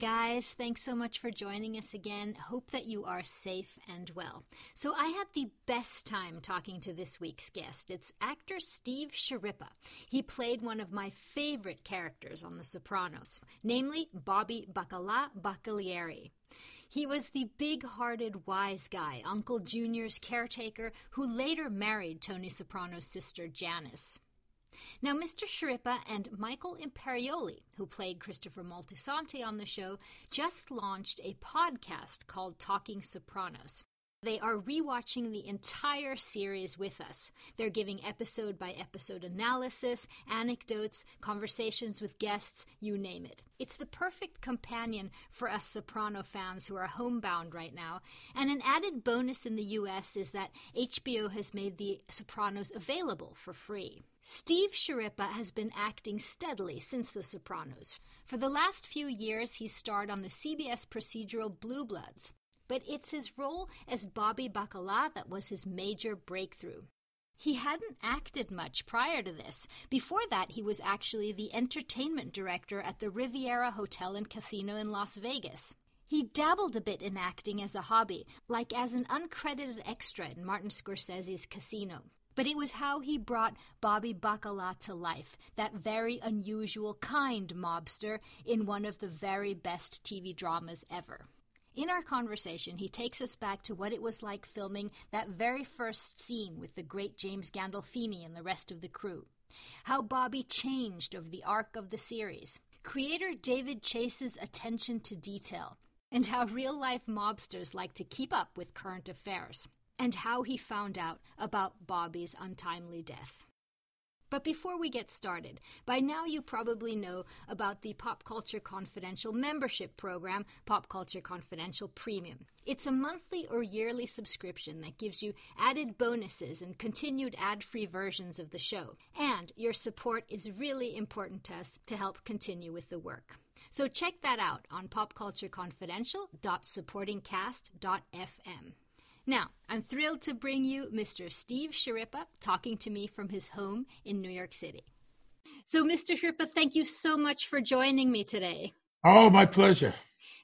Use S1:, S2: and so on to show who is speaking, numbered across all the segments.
S1: Guys, thanks so much for joining us again. Hope that you are safe and well. So, I had the best time talking to this week's guest. It's actor Steve Schirripa. He played one of my favorite characters on The Sopranos, namely Bobby Baccala Baccalieri. He was the big hearted, wise guy, Uncle Junior's caretaker, who later married Tony Soprano's sister Janice. Now, Mr. Schirripa and Michael Imperioli, who played Christopher Moltisanti on the show, just launched a podcast called Talking Sopranos. They are rewatching the entire series with us. They're giving episode by episode analysis, anecdotes, conversations with guests, you name it. It's the perfect companion for us Soprano fans who are homebound right now. And an added bonus in the US is that HBO has made The Sopranos available for free. Steve Schirripa has been acting steadily since The Sopranos. For the last few years, he starred on the CBS procedural Blue Bloods, but it's his role as Bobby Baccala that was his major breakthrough. He hadn't acted much prior to this. Before that, he was actually the entertainment director at the Riviera Hotel and Casino in Las Vegas. He dabbled a bit in acting as a hobby, like as an uncredited extra in Martin Scorsese's Casino. But it was how he brought Bobby Baccala to life, that very unusual, kind mobster, in one of the very best TV dramas ever. In our conversation, he takes us back to what it was like filming that very first scene with the great James Gandolfini and the rest of the crew. How Bobby changed over the arc of the series. Creator David Chase's attention to detail. And how real life mobsters like to keep up with current affairs and how he found out about Bobby's untimely death. But before we get started, by now you probably know about the Pop Culture Confidential membership program, Pop Culture Confidential Premium. It's a monthly or yearly subscription that gives you added bonuses and continued ad free versions of the show. And your support is really important to us to help continue with the work. So check that out on popcultureconfidential.supportingcast.fm. Now, I'm thrilled to bring you Mr. Steve Schirripa talking to me from his home in New York City. So, Mr. Schirripa, thank you so much for joining me today.
S2: Oh, my pleasure.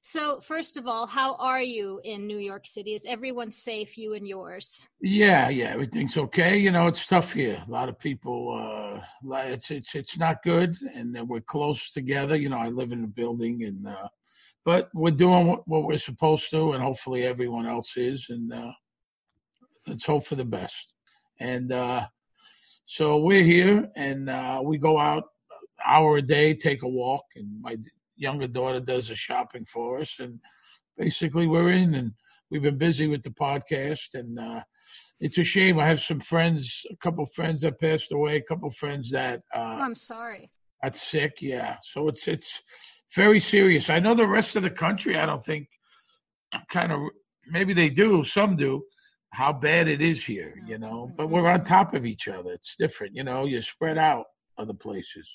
S1: So, first of all, how are you in New York City? Is everyone safe, you and yours?
S2: Yeah, yeah, everything's okay. You know, it's tough here. A lot of people, uh, it's it's it's not good, and we're close together. You know, I live in a building, and uh, but we're doing what, what, we're supposed to, and hopefully everyone else is, and uh, let's hope for the best. And uh, so we're here, and uh, we go out hour a day, take a walk, and my younger daughter does the shopping for us, and basically we're in, and we've been busy with the podcast, and uh, it's a shame. I have some friends, a couple friends that passed away, a couple friends that.
S1: Uh, oh, I'm sorry.
S2: That's sick, yeah. So it's it's very serious. I know the rest of the country, I don't think, kind of, maybe they do, some do, how bad it is here, you know, but we're on top of each other. It's different, you know, you're spread out other places.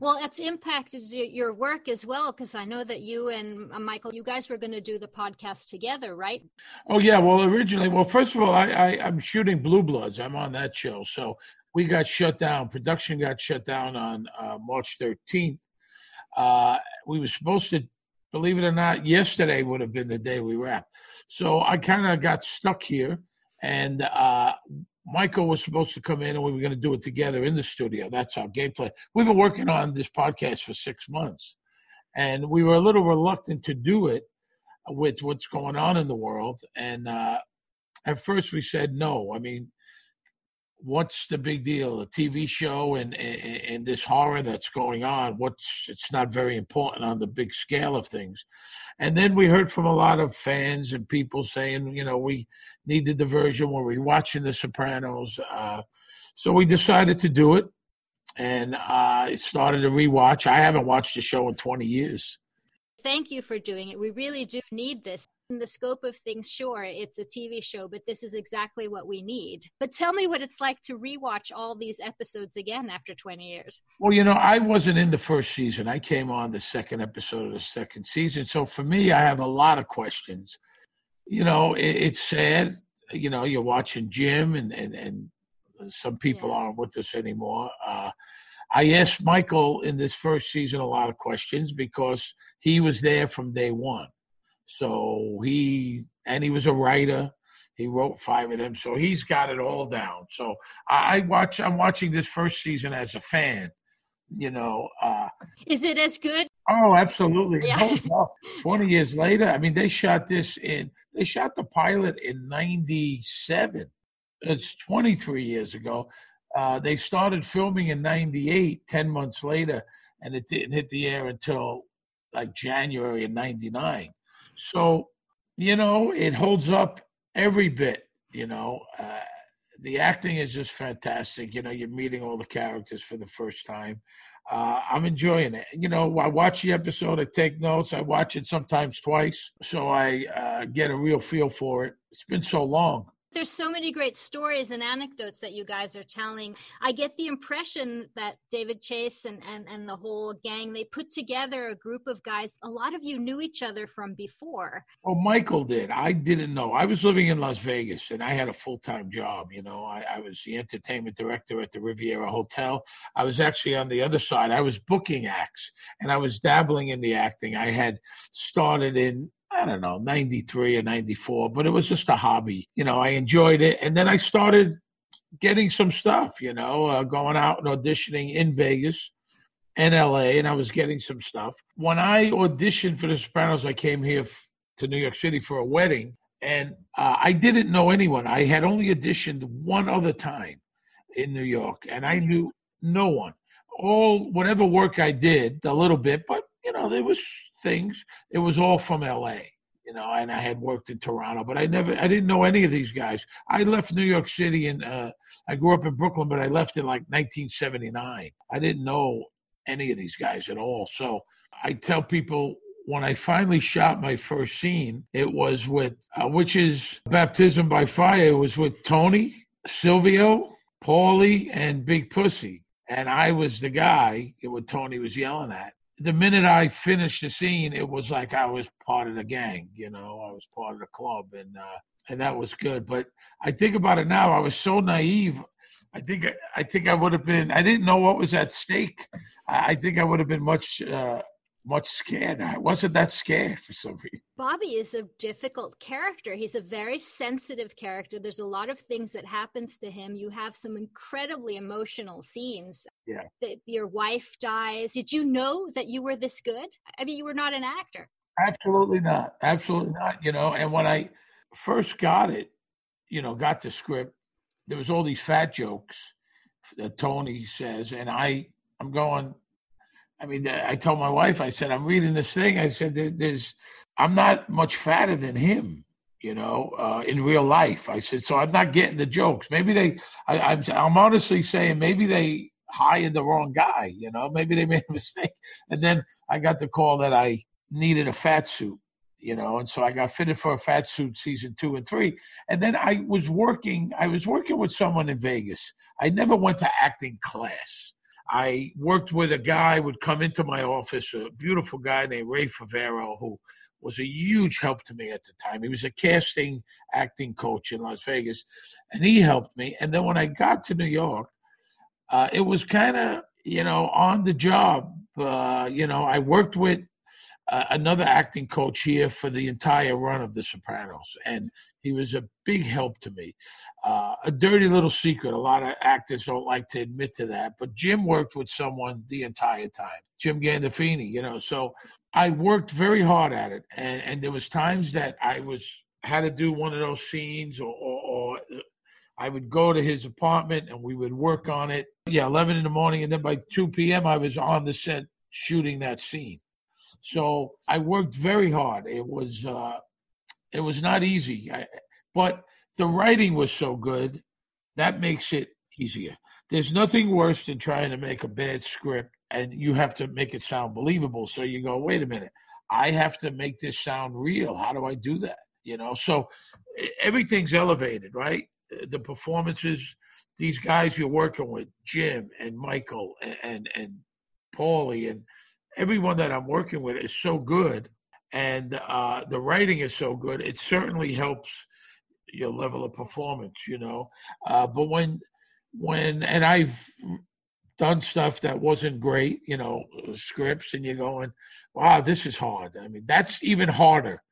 S1: Well, it's impacted your work as well, because I know that you and uh, Michael, you guys were going to do the podcast together, right?
S2: Oh yeah. Well, originally, well, first of all, I, I I'm shooting Blue Bloods. I'm on that show, so we got shut down. Production got shut down on uh, March 13th, uh, we were supposed to, believe it or not, yesterday would have been the day we wrapped. So I kind of got stuck here, and uh, Michael was supposed to come in, and we were going to do it together in the studio. That's our gameplay. We've been working on this podcast for six months, and we were a little reluctant to do it with what's going on in the world. And uh, at first, we said no. I mean, what's the big deal? A TV show and, and, and this horror that's going on. What's it's not very important on the big scale of things. And then we heard from a lot of fans and people saying, you know, we need the diversion. We're watching The Sopranos, uh, so we decided to do it, and I uh, started to rewatch. I haven't watched the show in twenty years.
S1: Thank you for doing it. We really do need this In the scope of things, sure, it's a TV show, but this is exactly what we need. But tell me what it's like to rewatch all these episodes again after 20 years.
S2: Well, you know, I wasn't in the first season. I came on the second episode of the second season. So for me, I have a lot of questions. You know, it, it's sad. You know, you're watching Jim and, and, and some people yeah. aren't with us anymore. Uh, I asked Michael in this first season a lot of questions because he was there from day one. So he and he was a writer. He wrote five of them, so he's got it all down. So I watch. I'm watching this first season as a fan. You know, uh,
S1: is it as good?
S2: Oh, absolutely. Yeah. Twenty years later, I mean, they shot this in. They shot the pilot in '97. It's 23 years ago. Uh, they started filming in 98, 10 months later, and it didn't hit the air until like January of 99. So, you know, it holds up every bit, you know. Uh, the acting is just fantastic. You know, you're meeting all the characters for the first time. Uh, I'm enjoying it. You know, I watch the episode, I take notes, I watch it sometimes twice, so I uh, get a real feel for it. It's been so long.
S1: There's so many great stories and anecdotes that you guys are telling. I get the impression that David Chase and, and, and the whole gang, they put together a group of guys. A lot of you knew each other from before.
S2: Oh, Michael did. I didn't know. I was living in Las Vegas and I had a full time job. You know, I, I was the entertainment director at the Riviera Hotel. I was actually on the other side. I was booking acts and I was dabbling in the acting. I had started in I don't know, 93 or 94, but it was just a hobby. You know, I enjoyed it. And then I started getting some stuff, you know, uh, going out and auditioning in Vegas and LA, and I was getting some stuff. When I auditioned for The Sopranos, I came here f- to New York City for a wedding, and uh, I didn't know anyone. I had only auditioned one other time in New York, and I knew no one. All whatever work I did, a little bit, but you know, there was things. It was all from L.A. You know, and I had worked in Toronto, but I never, I didn't know any of these guys. I left New York City and uh, I grew up in Brooklyn, but I left in like 1979. I didn't know any of these guys at all. So I tell people when I finally shot my first scene, it was with, uh, which is Baptism by Fire, it was with Tony, Silvio, Paulie, and Big Pussy. And I was the guy what Tony was yelling at the minute I finished the scene, it was like I was part of the gang. You know, I was part of the club, and uh, and that was good. But I think about it now. I was so naive. I think I think I would have been. I didn't know what was at stake. I, I think I would have been much uh, much scared. I wasn't that scared for some reason.
S1: Bobby is a difficult character. He's a very sensitive character. There's a lot of things that happens to him. You have some incredibly emotional scenes.
S2: Yeah.
S1: That your wife dies. Did you know that you were this good? I mean, you were not an actor.
S2: Absolutely not. Absolutely not. You know, and when I first got it, you know, got the script, there was all these fat jokes that Tony says, and I, I'm going, I mean, I told my wife, I said, I'm reading this thing. I said, there's, I'm not much fatter than him, you know, uh, in real life. I said, so I'm not getting the jokes. Maybe they, I, I'm, I'm honestly saying, maybe they hired the wrong guy, you know, maybe they made a mistake. And then I got the call that I needed a fat suit, you know, and so I got fitted for a fat suit season two and three. And then I was working, I was working with someone in Vegas. I never went to acting class I worked with a guy would come into my office, a beautiful guy named Ray Favero, who was a huge help to me at the time. He was a casting acting coach in Las Vegas, and he helped me. And then when I got to New York, uh, it was kind of you know on the job. Uh, you know, I worked with another acting coach here for the entire run of The Sopranos, and he was a big help to me. Uh, a dirty little secret. A lot of actors don't like to admit to that, but Jim worked with someone the entire time. Jim Gandolfini, you know. So I worked very hard at it, and, and there was times that I was had to do one of those scenes, or, or, or I would go to his apartment and we would work on it. Yeah, eleven in the morning, and then by two p.m. I was on the set shooting that scene. So I worked very hard. It was uh, it was not easy, I, but the writing was so good that makes it easier. There's nothing worse than trying to make a bad script and you have to make it sound believable. So you go, wait a minute, I have to make this sound real. How do I do that? You know, so everything's elevated, right? The performances, these guys you're working with, Jim and Michael and and, and Paulie and everyone that I'm working with is so good, and uh, the writing is so good. It certainly helps your level of performance, you know. Uh, but when when and I've done stuff that wasn't great, you know, scripts, and you're going, wow, this is hard. I mean, that's even harder,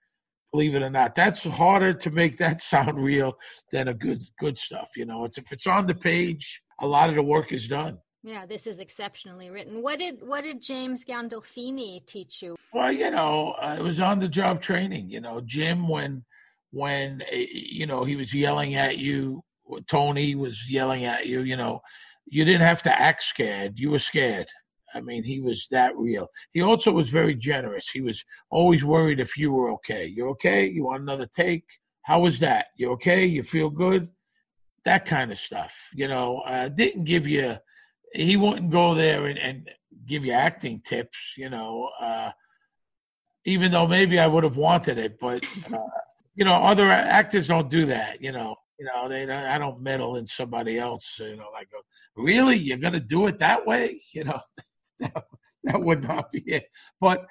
S2: believe it or not. That's harder to make that sound real than a good good stuff. You know, it's if it's on the page, a lot of the work is done.
S1: Yeah, this is exceptionally written. What did what did James Gandolfini teach you?
S2: Well, you know, uh, it was on the job training. You know, Jim when when eh, you know he was yelling at you, Tony was yelling at you. You know, you didn't have to act scared. You were scared. I mean, he was that real. He also was very generous. He was always worried if you were okay. You're okay? You want another take? How was that? You okay? You feel good? That kind of stuff. You know, uh, didn't give you, he wouldn't go there and, and give you acting tips, you know, uh, even though maybe I would have wanted it. But, uh, you know, other actors don't do that, you know. You know, they I don't meddle in somebody else. You know, like, really, you're gonna do it that way? You know, that, that would not be it. But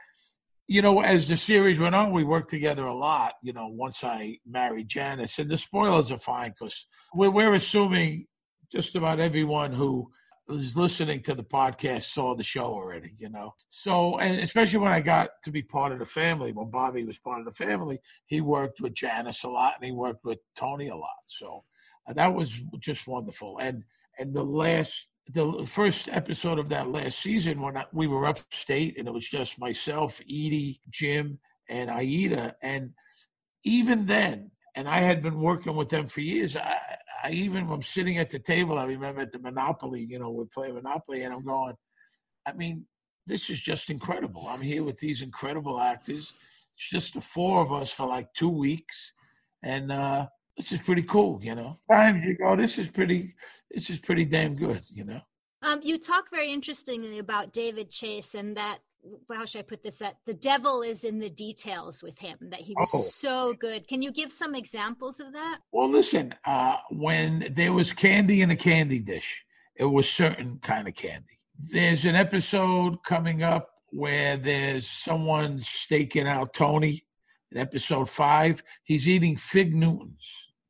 S2: you know, as the series went on, we worked together a lot. You know, once I married Janice, and the spoilers are fine because we're, we're assuming just about everyone who is listening to the podcast saw the show already, you know. So, and especially when I got to be part of the family, when Bobby was part of the family, he worked with Janice a lot and he worked with Tony a lot. So uh, that was just wonderful. And and the last, the first episode of that last season, when I, we were upstate and it was just myself, Edie, Jim, and Aida, and even then, and I had been working with them for years. I, I even I'm sitting at the table. I remember at the Monopoly, you know, we play Monopoly, and I'm going. I mean, this is just incredible. I'm here with these incredible actors. It's just the four of us for like two weeks, and uh, this is pretty cool. You know, times you go, this is pretty, this is pretty damn good. You know.
S1: Um, you talk very interestingly about David Chase and that how should I put this? That the devil is in the details with him. That he was oh. so good. Can you give some examples of that?
S2: Well, listen. Uh, when there was candy in a candy dish, it was certain kind of candy. There's an episode coming up where there's someone staking out Tony. In episode five, he's eating fig Newtons.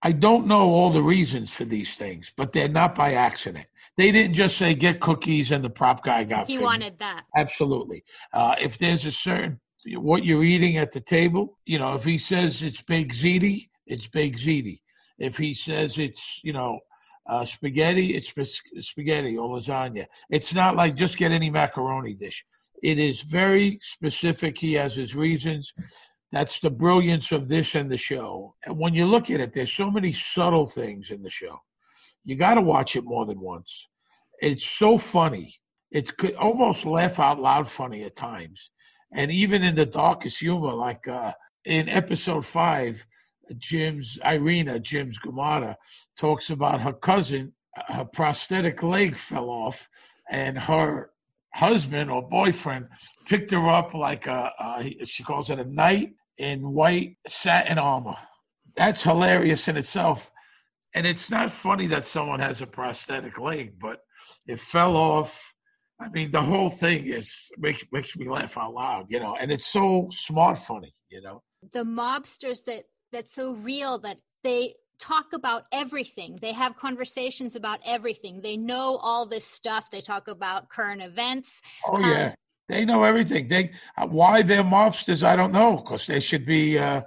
S2: I don't know all the reasons for these things, but they're not by accident. They didn't just say get cookies and the prop guy got.
S1: He
S2: figured.
S1: wanted that.
S2: Absolutely. Uh, if there's a certain what you're eating at the table, you know, if he says it's baked ziti, it's baked ziti. If he says it's you know uh, spaghetti, it's spaghetti or lasagna. It's not like just get any macaroni dish. It is very specific. He has his reasons. That's the brilliance of this and the show. And when you look at it, there's so many subtle things in the show. You got to watch it more than once. It's so funny. It's could almost laugh out loud funny at times. And even in the darkest humor, like uh, in episode five, Jim's Irina, Jim's Gumata, talks about her cousin, her prosthetic leg fell off, and her husband or boyfriend picked her up like a, a she calls it a knight in white satin armor. That's hilarious in itself and it's not funny that someone has a prosthetic leg, but it fell off. I mean, the whole thing is makes makes me laugh out loud, you know, and it's so smart funny, you know.
S1: The mobsters that that's so real that they talk about everything. They have conversations about everything. They know all this stuff. They talk about current events.
S2: Oh yeah. Um, they know everything. They uh, why they're mobsters, I don't know, because they should be uh,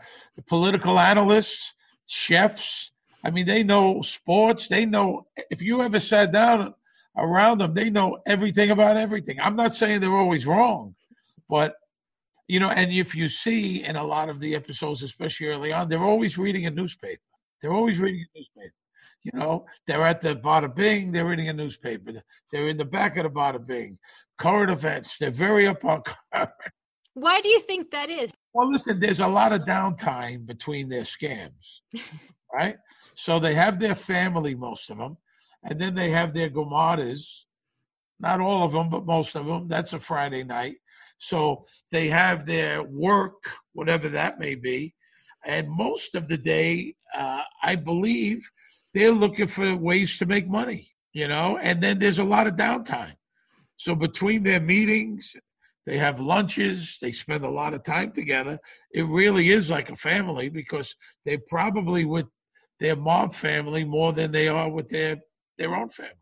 S2: political analysts, chefs, I mean, they know sports. They know if you ever sat down around them, they know everything about everything. I'm not saying they're always wrong, but you know, and if you see in a lot of the episodes, especially early on, they're always reading a newspaper. They're always reading a newspaper. You know, they're at the Bada Bing, they're reading a newspaper. They're in the back of the Bada Bing. Current events, they're very up on current.
S1: Why do you think that is?
S2: Well, listen, there's a lot of downtime between their scams, right? So they have their family, most of them, and then they have their gomadas. not all of them, but most of them. That's a Friday night. So they have their work, whatever that may be. And most of the day, uh, I believe they're looking for ways to make money, you know, and then there's a lot of downtime. So between their meetings, they have lunches, they spend a lot of time together. It really is like a family because they're probably with their mob family more than they are with their their own family.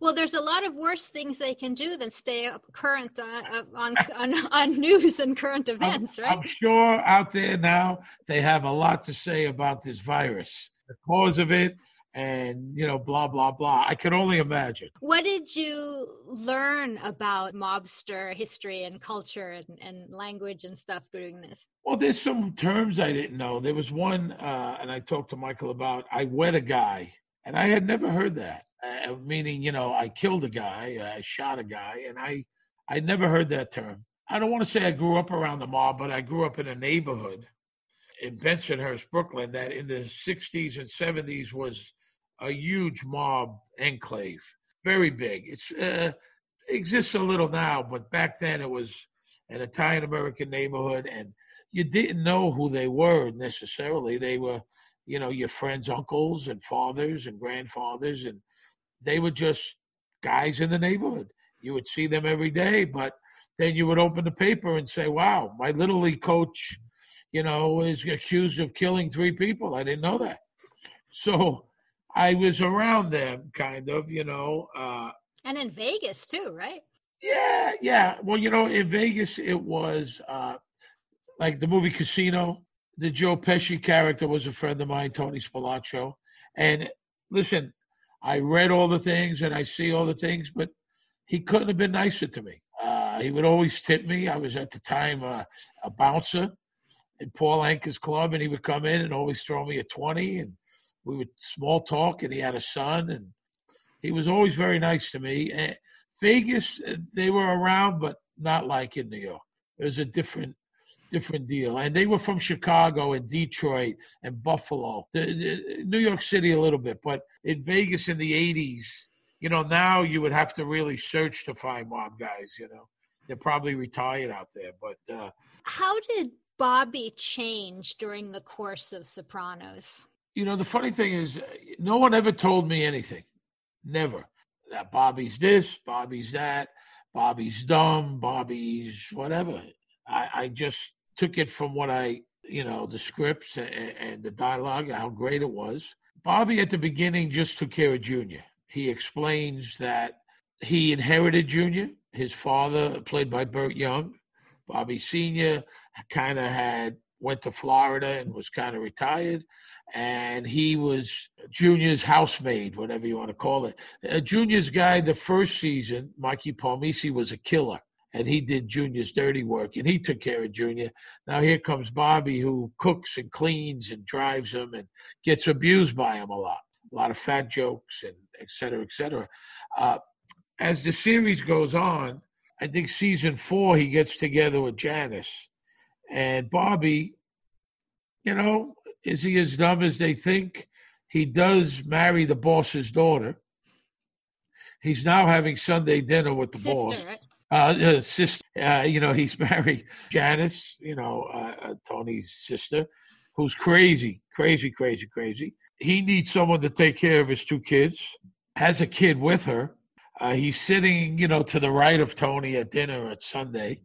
S1: Well, there's a lot of worse things they can do than stay up current uh, uh on, on on news and current events,
S2: I'm,
S1: right?
S2: I'm sure out there now they have a lot to say about this virus, the cause of it, and you know, blah blah blah. I could only imagine.
S1: What did you learn about mobster history and culture and, and language and stuff doing this?
S2: Well, there's some terms I didn't know. There was one, uh, and I talked to Michael about. I wed a guy, and I had never heard that uh, meaning you know I killed a guy, I shot a guy, and I I never heard that term. I don't want to say I grew up around the mob, but I grew up in a neighborhood in Bensonhurst, Brooklyn, that in the '60s and '70s was a huge mob enclave, very big. It's uh, exists a little now, but back then it was an Italian American neighborhood, and you didn't know who they were necessarily. They were, you know, your friends' uncles and fathers and grandfathers, and they were just guys in the neighborhood. You would see them every day, but then you would open the paper and say, "Wow, my little league coach, you know, is accused of killing three people. I didn't know that." So I was around them, kind of, you know. Uh,
S1: and in Vegas too, right?
S2: Yeah, yeah. Well, you know, in Vegas, it was uh, like the movie Casino. The Joe Pesci character was a friend of mine, Tony Spilotro. And listen, I read all the things and I see all the things, but he couldn't have been nicer to me. Uh, he would always tip me. I was at the time uh, a bouncer in Paul Anka's club, and he would come in and always throw me a 20, and we would small talk, and he had a son, and he was always very nice to me. And Vegas, uh, they were around, but not like in New York. It was a different different deal. And they were from Chicago and Detroit and Buffalo, the, the, New York City a little bit, but in Vegas in the 80s, you know, now you would have to really search to find mob guys, you know. They're probably retired out there, but uh,
S1: how did Bobby change during the course of Sopranos?
S2: You know, the funny thing is, no one ever told me anything. Never. That Bobby's this, Bobby's that, Bobby's dumb, Bobby's whatever. I, I just took it from what I, you know, the scripts and, and the dialogue, how great it was. Bobby at the beginning just took care of Junior. He explains that he inherited Junior. His father, played by Burt Young, Bobby Senior, kind of had went to Florida and was kind of retired, and he was Junior's housemaid, whatever you want to call it. Uh, Junior's guy the first season, Mikey Palmice, was a killer and he did Junior's dirty work, and he took care of Junior. Now here comes Bobby, who cooks and cleans and drives him, and gets abused by him a lot, a lot of fat jokes and et cetera, et cetera. Uh, as the series goes on, I think season four he gets together with Janice, and Bobby. You know, is he as dumb as they think? He does marry the boss's daughter. He's now having Sunday dinner with the
S1: Sister,
S2: boss.
S1: Right?
S2: uh, sister, uh, you know, he's married Janice, you know, uh, uh, Tony's sister, who's crazy, crazy, crazy, crazy. He needs someone to take care of his two kids. Has a kid with her. Uh, he's sitting, you know, to the right of Tony at dinner at Sunday.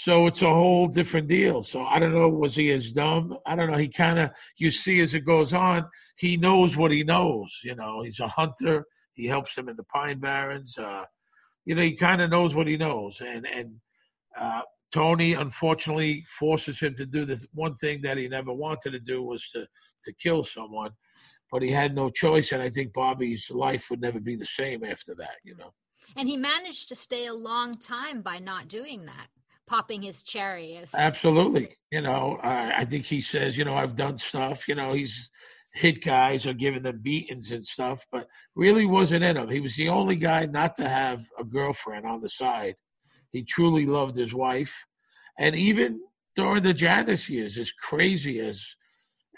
S2: So it's a whole different deal. So I don't know, was he as dumb? I don't know. He kind of, you see as it goes on, he knows what he knows. You know, he's a hunter. He helps them in the Pine Barrens. Uh, you know, he kind of knows what he knows. And and uh, Tony, unfortunately, forces him to do this one thing that he never wanted to do was to to kill someone, but he had no choice. And I think Bobby's life would never be the same after that. You know.
S1: And he managed to stay a long time by not doing that, popping his cherry.
S2: Absolutely. You know, I, I think he says, you know, I've done stuff. You know, he's hit guys or giving them beatings and stuff, but really wasn't in him. He was the only guy not to have a girlfriend on the side. He truly loved his wife. And even during the Janice years, as crazy as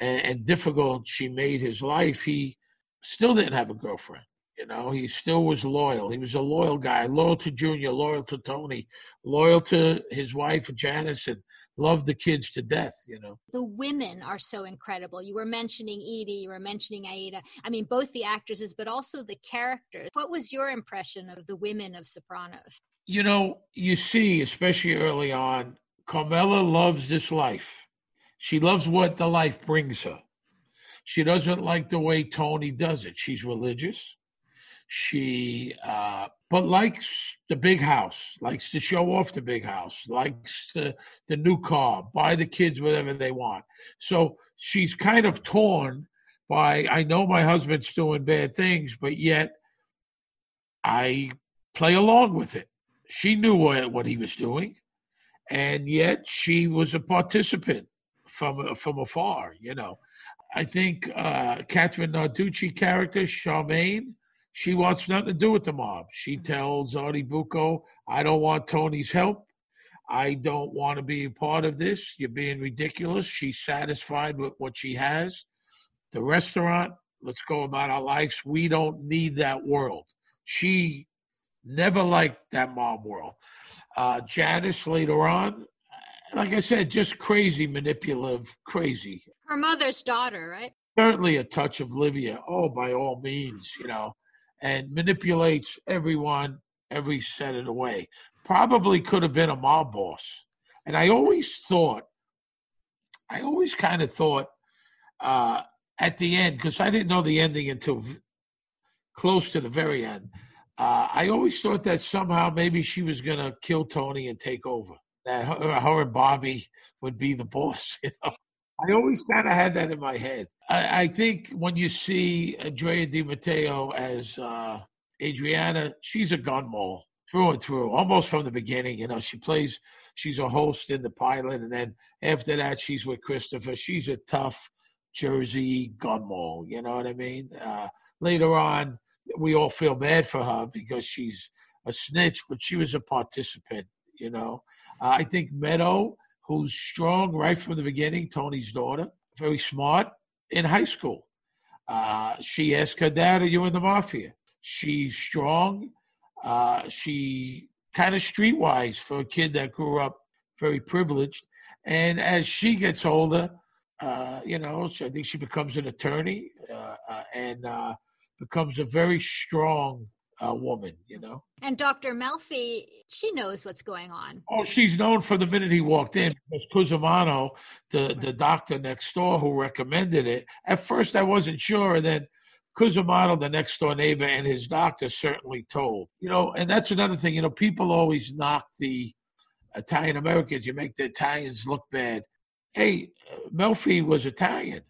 S2: and, and difficult she made his life, he still didn't have a girlfriend. You know, he still was loyal. He was a loyal guy, loyal to Junior, loyal to Tony, loyal to his wife Janice, and loved the kids to death. You know,
S1: the women are so incredible. You were mentioning Edie, you were mentioning Aida. I mean, both the actresses, but also the characters. What was your impression of the women of Sopranos?
S2: You know, you see, especially early on, Carmela loves this life. She loves what the life brings her. She doesn't like the way Tony does it. She's religious. She, uh, but likes the big house, likes to show off the big house, likes the, the new car, buy the kids whatever they want. So she's kind of torn by, I know my husband's doing bad things, but yet I play along with it. She knew what, what he was doing, and yet she was a participant from from afar. You know, I think uh, Kathrine Narducci character Charmaine she wants nothing to do with the mob. She mm-hmm. tells Artie Bucco, I don't want Tony's help. I don't want to be a part of this. You're being ridiculous. She's satisfied with what she has. The restaurant, let's go about our lives. We don't need that world. She never liked that mob world. Uh, Janice later on, like I said, just crazy, manipulative, crazy.
S1: Her mother's daughter, right?
S2: Certainly a touch of Livia. Oh, by all means, you know and manipulates everyone every set of the way. Probably could have been a mob boss. And I always thought, I always kind of thought uh, at the end, because I didn't know the ending until v- close to the very end. Uh, I always thought that somehow maybe she was going to kill Tony and take over. That her, her and Bobby would be the boss, you know. I always kind of had that in my head. I, I, think when you see Andrea de Matteo as uh, Adriana, she's a gun moll through and through, almost from the beginning. You know, she plays, she's a host in the pilot, and then after that, she's with Christopher. She's a tough Jersey gun moll. You know what I mean? Uh, later on, we all feel bad for her because she's a snitch, but she was a participant. You know, uh, I think Meadow who's strong right from the beginning, Tony's daughter, very smart in high school. Uh, she asked her dad, Are you in the mafia? She's strong. Uh, she kind of streetwise for a kid that grew up very privileged. And as she gets older, uh, you know, I think she becomes an attorney uh, uh, and uh, becomes a very strong uh, woman, you know.
S1: And Dr. Melfi, she knows what's going on.
S2: Oh, she's known from the minute he walked in because Cusimano, the, the doctor next door who recommended it. At first, I wasn't sure. And then Cusimano, the next door neighbor, and his doctor certainly told. You know, and that's another thing. You know, people always knock the Italian Americans. You make the Italians look bad. Hey, Melfi was Italian.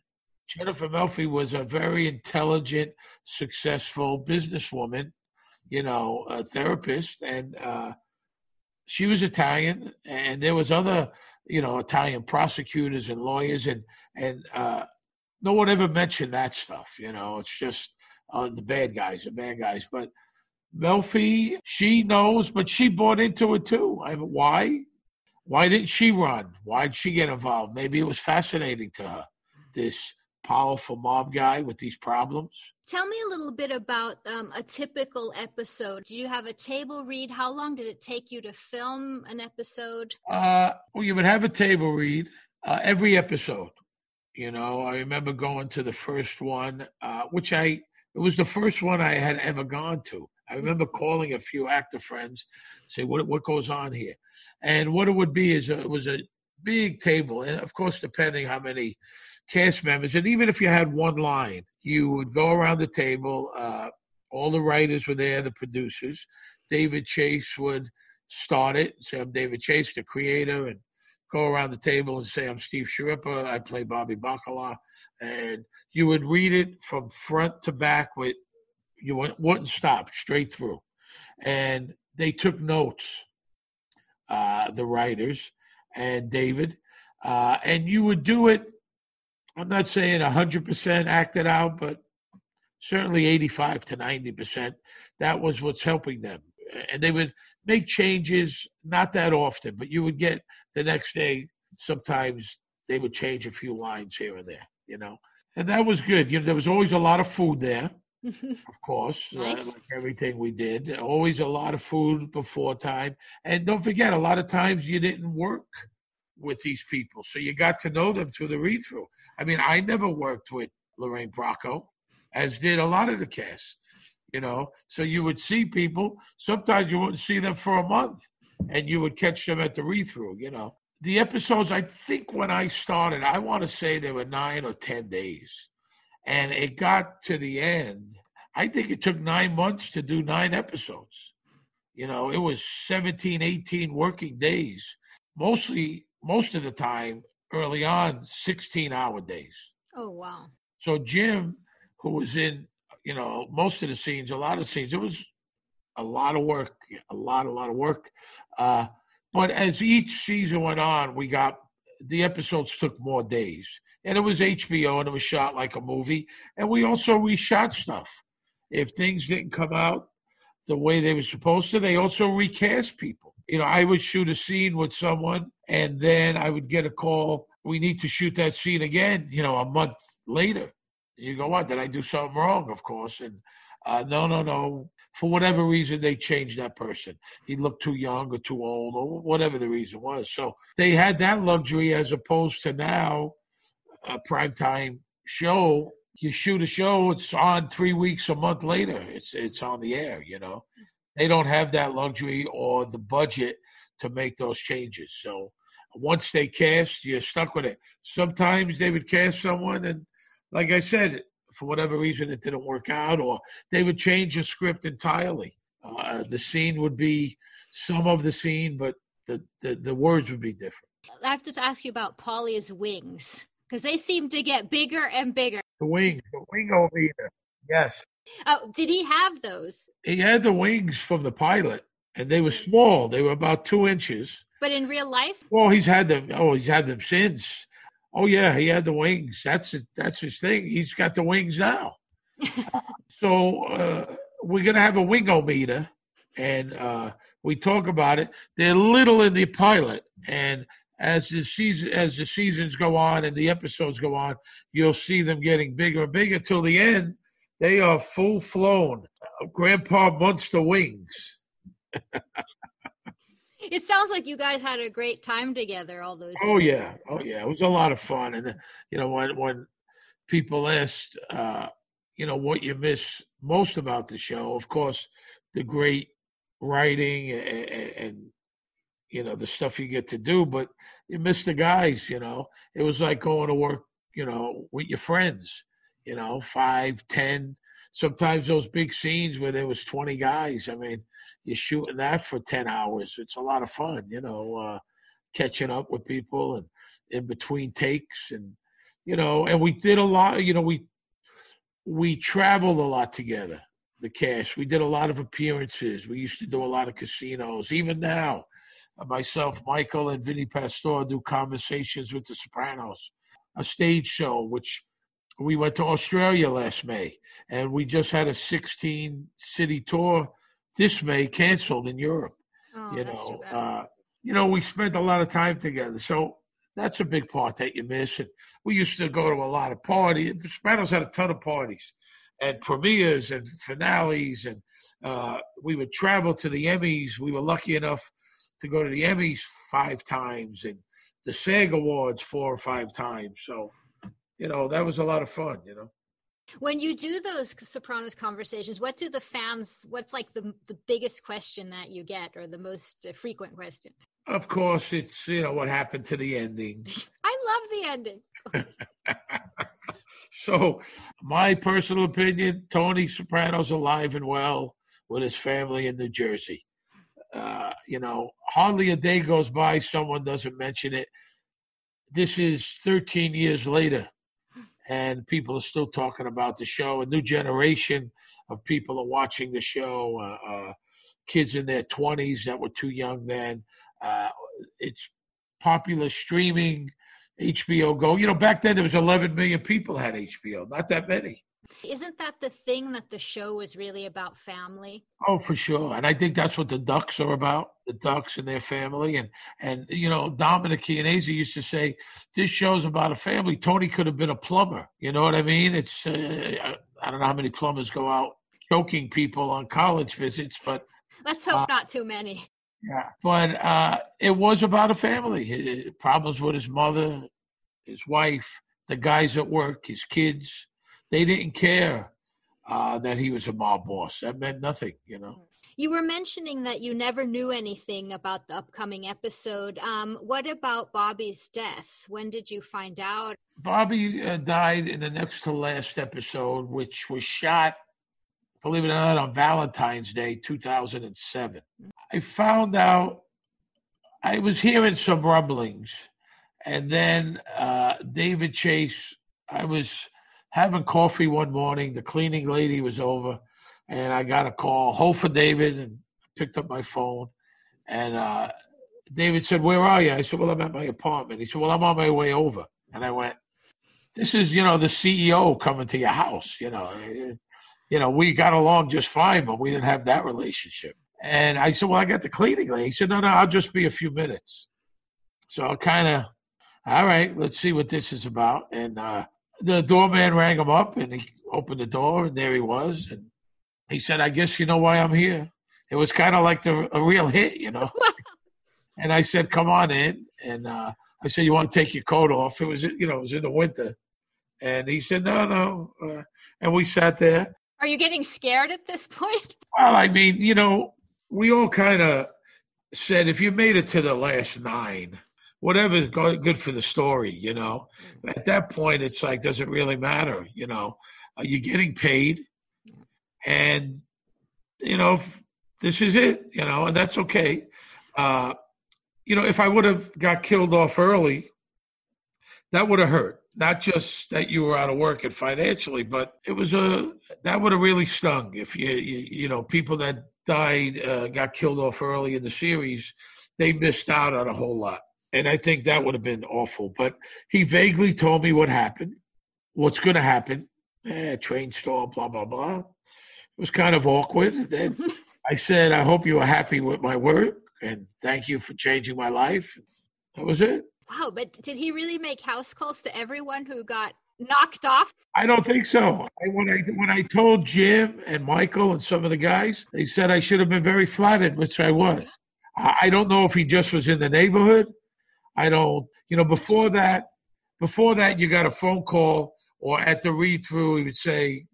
S2: Jennifer Melfi was a very intelligent, successful businesswoman you know, a therapist, and uh, she was Italian, and there was other, you know, Italian prosecutors and lawyers, and and uh, no one ever mentioned that stuff. You know, it's just uh, the bad guys, the bad guys. But Melfi, she knows, but she bought into it too. I mean, why? Why didn't she run? Why did she get involved? Maybe it was fascinating to her. This powerful mob guy with these problems.
S1: Tell me a little bit about um, a typical episode. Did you have a table read? How long did it take you to film an episode?
S2: Uh, well, you would have a table read uh, every episode. You know, I remember going to the first one, uh, which I it was the first one I had ever gone to. I remember calling a few actor friends, say what what goes on here, and what it would be is a, it was a big table, and of course, depending how many cast members, and even if you had one line, you would go around the table. Uh, all the writers were there, the producers. David Chase would start it, say, I'm David Chase, the creator, and go around the table and say, I'm Steve Schirripa, I play Bobby Baccala. And you would read it from front to back with, you wouldn't stop, straight through. And they took notes, uh, the writers and David, uh, and you would do it I'm not saying 100% acted out, but certainly 85 to 90%. That was what's helping them. And they would make changes, not that often, but you would get the next day, sometimes they would change a few lines here and there, you know. And that was good. You know, there was always a lot of food there. of course, uh, like everything we did. Always a lot of food before time. And don't forget, a lot of times you didn't work with these people. So you got to know them through the read through. I mean, I never worked with Lorraine Bracco, as did a lot of the cast, you know. So you would see people, sometimes you wouldn't see them for a month, and you would catch them at the read through, you know. The episodes, I think when I started, I want to say there were nine or 10 days. And it got to the end. I think it took nine months to do nine episodes. You know, it was 17, 18 working days. Mostly, most of the time, early on, 16 hour days.
S1: oh wow.
S2: So Jim, who was in, you know, most of the scenes, a lot of scenes, it was a lot of work, a lot, a lot of work. Uh, but as each season went on, we got the episodes took more days, and it was HBO, and it was shot like a movie, and we also reshot stuff. If things didn't come out the way they were supposed to, they also recast people. You know, I would shoot a scene with someone, and then I would get a call. We need to shoot that scene again. You know, a month later. You go, what? Did I do something wrong? Of course. And uh, no, no, no. For whatever reason, they changed that person. He looked too young or too old or whatever the reason was. So they had that luxury as opposed to now a primetime show. You shoot a show, it's on three weeks, a month later. It's it's on the air. You know, they don't have that luxury or the budget to make those changes. So once they cast, you're stuck with it. Sometimes they would cast someone, and like I said, for whatever reason, it didn't work out, or they would change the script entirely. Uh, the scene would be some of the scene, but the, the, the words would be different.
S1: I have to ask you about Paulie's wings because they seem to get bigger and bigger.
S2: The wings, the wing overeater. Yes.
S1: Oh, did he have those?
S2: He had the wings from the pilot, and they were small. They were about two inches.
S1: But in real life?
S2: Well, he's had them. Oh, he's had them since. Oh yeah, he had the wings. That's it. That's his thing. He's got the wings now. so uh, we're gonna have a wingometer, and uh, we talk about it. They're little in the pilot, and as the season as the seasons go on and the episodes go on, you'll see them getting bigger and bigger till the end. They are full flown Grandpa Munster wings.
S1: It sounds like you guys had a great time together all those
S2: Oh
S1: years.
S2: yeah, oh yeah, it was a lot of fun. And uh, you know, when when people asked, uh, you know, what you miss most about the show, of course, the great writing and, and you know the stuff you get to do, but you miss the guys. You know, it was like going to work, you know, with your friends. You know, five, ten. Sometimes those big scenes where there was twenty guys. I mean, you're shooting that for ten hours. It's a lot of fun. You know. Uh, catching up with people and in between takes and you know and we did a lot you know we we traveled a lot together the cast we did a lot of appearances we used to do a lot of casinos even now uh, myself michael and Vinnie Pastore do conversations with the sopranos a stage show which we went to australia last may and we just had a 16 city tour this may canceled in europe
S1: Oh,
S2: you know, uh, you know, we spent a lot of time together. So that's a big part that you miss. And we used to go to a lot of parties. Sopranos had a ton of parties and premieres and finales. And uh, we would travel to the Emmys. We were lucky enough to go to the Emmys five times and the SAG Awards four or five times. So, you know, that was a lot of fun, you know.
S1: When you do those Sopranos conversations, what do the fans? What's like the the biggest question that you get, or the most uh, frequent question?
S2: Of course, it's, you know, what happened to the ending.
S1: I love the ending.
S2: so, my personal opinion Tony Soprano's alive and well with his family in New Jersey. Uh, you know, hardly a day goes by someone doesn't mention it. This is 13 years later, and people are still talking about the show. A new generation of people are watching the show. Uh, uh, kids in their 20s that were too young then. Uh, it's popular streaming. HBO Go. You know, back then there was 11 million people had HBO. Not that many.
S1: Isn't that the thing that the show is really about family?
S2: Oh, for sure. And I think that's what the Ducks are about. The Ducks and their family. And and you know, Dominic Chianese used to say, "This show's about a family." Tony could have been a plumber. You know what I mean? It's uh, I don't know how many plumbers go out choking people on college visits, but
S1: let's hope uh, not too many.
S2: Yeah, but uh, it was about a family. His, problems with his mother, his wife, the guys at work, his kids. They didn't care uh, that he was a mob boss. That meant nothing, you know.
S1: You were mentioning that you never knew anything about the upcoming episode. Um, what about Bobby's death? When did you find out?
S2: Bobby uh, died in the next to last episode, which was shot, believe it or not, on Valentine's Day, 2007. I found out, I was hearing some rumblings, and then uh, David Chase, I was having coffee one morning. The cleaning lady was over and I got a call. Hold for David, and picked up my phone, and uh, David said, "Where are you?" I said, "Well, I'm at my apartment." He said, "Well, I'm on my way over," and I went, "This is, you know, the CEO coming to your house. You know, you know, we got along just fine, but we didn't have that relationship." And I said, "Well, I got the cleaning lady." He said, "No, no, I'll just be a few minutes." So I kind of, all right, let's see what this is about. And uh, the doorman rang him up, and he opened the door, and there he was, and he said, I guess you know why I'm here. It was kind of like the, a real hit, you know. and I said, come on in. And uh, I said, you want to take your coat off? It was, you know, it was in the winter. And he said, no, no. Uh, and we sat there.
S1: Are you getting scared at this point?
S2: Well, I mean, you know, we all kind of said, if you made it to the last nine, whatever's good for the story, you know. At that point, it's like, does it really matter? You know, are you getting paid? and you know this is it you know and that's okay uh you know if i would have got killed off early that would have hurt not just that you were out of work and financially but it was a that would have really stung if you you, you know people that died uh, got killed off early in the series they missed out on a whole lot and i think that would have been awful but he vaguely told me what happened what's going to happen eh, train stall blah blah blah It was kind of awkward. Then I said, I hope you are happy with my work and thank you for changing my life. That was it.
S1: Wow, but did he really make house calls to everyone who got knocked off?
S2: I don't think so. I, when I when I told Jim and Michael and some of the guys, they said I should have been very flattered, which I was. I don't know if he just was in the neighborhood. I don't, you know, before that, before that, you got a phone call or at the read through, he would say,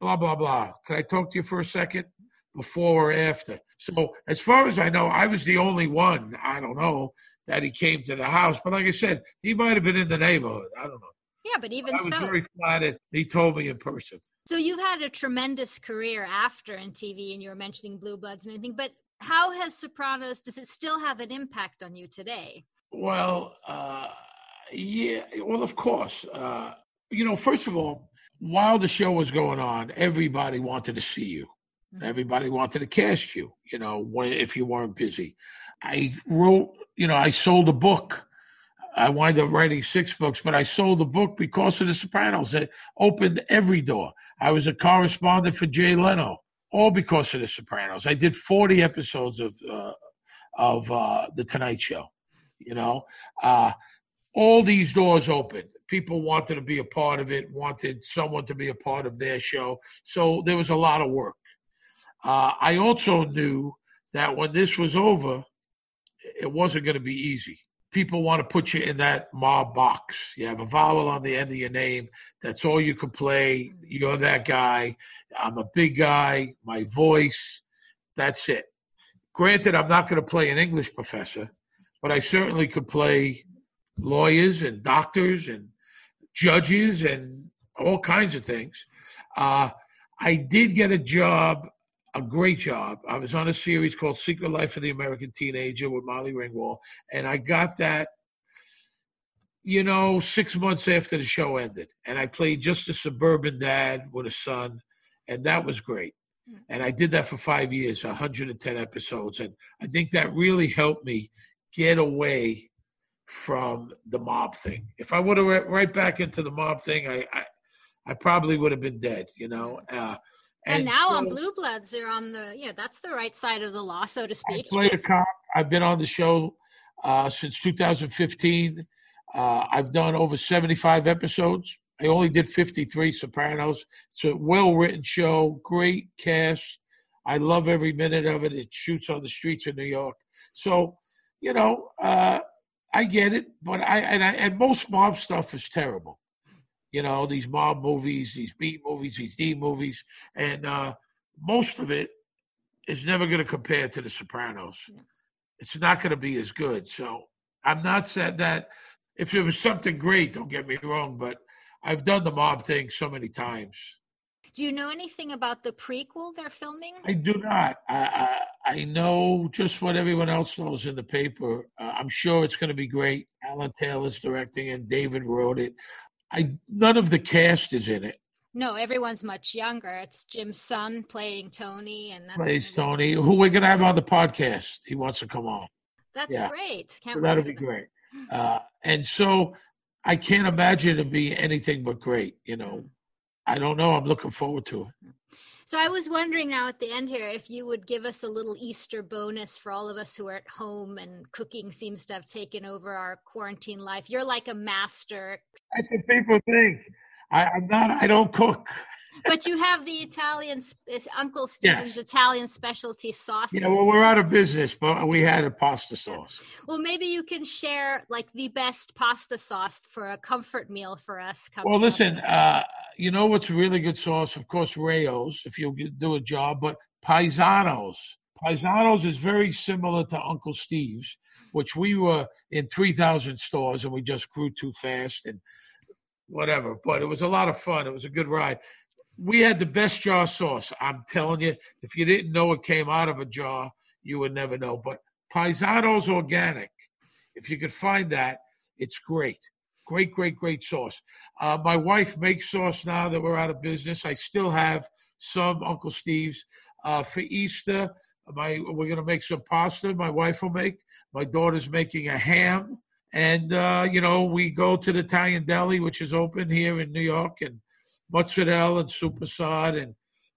S2: blah, blah, blah. Can I talk to you for a second? Before or after? So, as far as I know, I was the only one, I don't know, that he came to the house. But like I said, he might have been in the neighborhood. I don't know.
S1: Yeah, but even
S2: but I was
S1: so.
S2: very flattered. He told me in person.
S1: So you've had a tremendous career after in TV, and you were mentioning Blue Bloods and everything. But how has Sopranos? Does it still have an impact on you today?
S2: Well, uh, yeah. Well, of course. Uh, you know, first of all, while the show was going on, everybody wanted to see you. Mm-hmm. Everybody wanted to cast you, you know, when, if you weren't busy. I wrote, you know, I sold a book. I wound up writing six books, but I sold the book because of The Sopranos. It opened every door. I was a correspondent for Jay Leno, all because of The Sopranos. I did 40 episodes of uh, of uh, The Tonight Show. You know, uh, all these doors opened people wanted to be a part of it, wanted someone to be a part of their show. So there was a lot of work. Uh, I also knew that when this was over, it wasn't going to be easy. People want to put you in that mob box. You have a vowel on the end of your name. That's all you can play. You're that guy. I'm a big guy. My voice. That's it. Granted, I'm not going to play an English professor, but I certainly could play lawyers and doctors and judges and all kinds of things. Uh, I did get a job, a great job. I was on a series called Secret Life of the American Teenager with Molly Ringwald, and I got that, you know, six months after the show ended. And I played just a suburban dad with a son, and that was great. Hmm. And I did that for five years, 110 episodes. And I think that really helped me get away from the mob thing. If I would have went right back into the mob thing, I, I, I probably would have been dead, you know. Uh,
S1: and, and, now so, on Blue Bloods, they're on the yeah, that's the right side of the law, so to speak.
S2: I play a cop. I've been on the show uh, since 2015. Uh, I've done over 75 episodes. I only did 53 Sopranos. It's a well written show, great cast. I love every minute of it. It shoots on the streets of New York. So, you know, uh, I get it, but I and I and most mob stuff is terrible. You know, these mob movies, these beat movies, these D movies, and uh, most of it is never going to compare to The Sopranos. It's not going to be as good. So I'm not saying that if it was something great, don't get me wrong, but I've done the mob thing so many times.
S1: Do you know anything about the prequel they're filming?
S2: I do not. I I, I know just what everyone else knows in the paper. Uh, I'm sure it's going to be great. Alan Taylor's directing and David wrote it. I none of the cast is in it.
S1: No, everyone's much younger. It's Jim's son playing Tony, and that's
S2: Plays Tony, who we're going to have on the podcast. He wants to come on.
S1: That's
S2: Yeah.
S1: great. Can't
S2: So that'll be
S1: them.
S2: great. Uh, and so I can't imagine it be anything but great. You know, I don't know. I'm looking forward to it.
S1: So I was wondering now at the end here if you would give us a little Easter bonus for all of us who are at home and cooking seems to have taken over our quarantine life. You're like a master,
S2: That's what people think. I, I'm not. I don't cook.
S1: But you have the Italian Uncle Stephen's
S2: Yes.
S1: Italian specialty sauces.
S2: Yeah, well, we're out of business, but we had a pasta sauce.
S1: Well, maybe you can share like the best pasta sauce for a comfort meal for us. coming
S2: Well, listen, uh, you know what's a really good sauce? Of course, Rao's, if you'll do a job, but Paisanos. Paisanos is very similar to Uncle Steve's, which we were in 3,000 stores and we just grew too fast and whatever. But it was a lot of fun. It was a good ride. We had the best jar sauce. I'm telling you, if you didn't know it came out of a jar, you would never know. But Paisano's organic. If you could find that, it's great. Great, great, great sauce. Uh, my wife makes sauce now that we're out of business. I still have some Uncle Steve's. Uh, for Easter, my we're gonna make some pasta. My wife will make. My daughter's making a ham, and uh, you know we go to the Italian deli, which is open here in New York, and mozzarella and soppressata and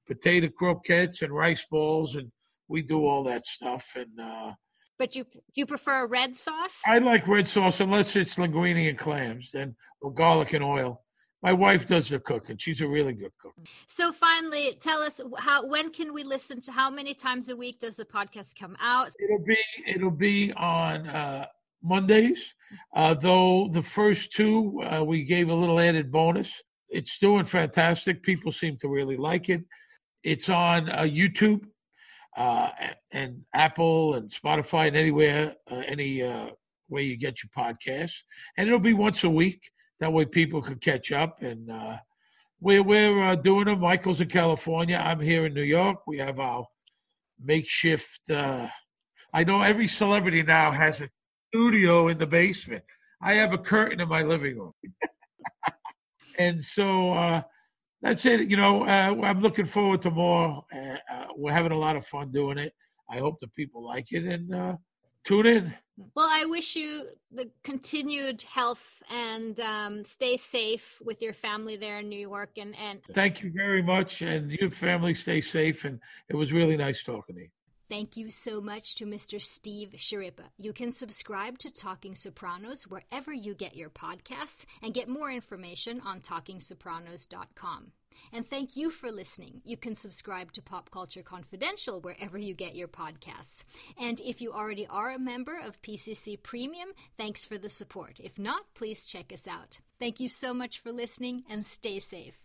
S2: potato croquettes and rice balls, and we do all that stuff. And uh,
S1: but you you prefer a red sauce?
S2: I like red sauce unless it's linguine and clams, then or garlic and oil. My wife does the cooking. She's a really good cook.
S1: So finally, tell us how when can we listen to how many times a week does the podcast come out?
S2: It'll be it'll be on uh, Mondays, uh, though the first two uh, we gave a little added bonus. It's doing fantastic. People seem to really like it. It's on uh, YouTube uh, and Apple and Spotify and anywhere, uh, any uh, way you get your podcasts. And it'll be once a week. That way people can catch up. And uh, we're, we're uh, doing them. Michael's in California. I'm here in New York. We have our makeshift. Uh, I know every celebrity now has a studio in the basement. I have a curtain in my living room. and so uh, that's it. You know, uh, I'm looking forward to more. Uh, uh, we're having a lot of fun doing it. I hope the people like it and uh, tune in.
S1: Well, I wish you the continued health and um, stay safe with your family there in New York. And and
S2: Thank you very much. And your family stay safe. And it was really nice talking to you.
S1: Thank you so much to Mr. Steve Schirripa. You can subscribe to Talking Sopranos wherever you get your podcasts and get more information on talkingsopranos.com. And thank you for listening. You can subscribe to Pop Culture Confidential wherever you get your podcasts. And if you already are a member of PCC Premium, thanks for the support. If not, please check us out. Thank you so much for listening and stay safe.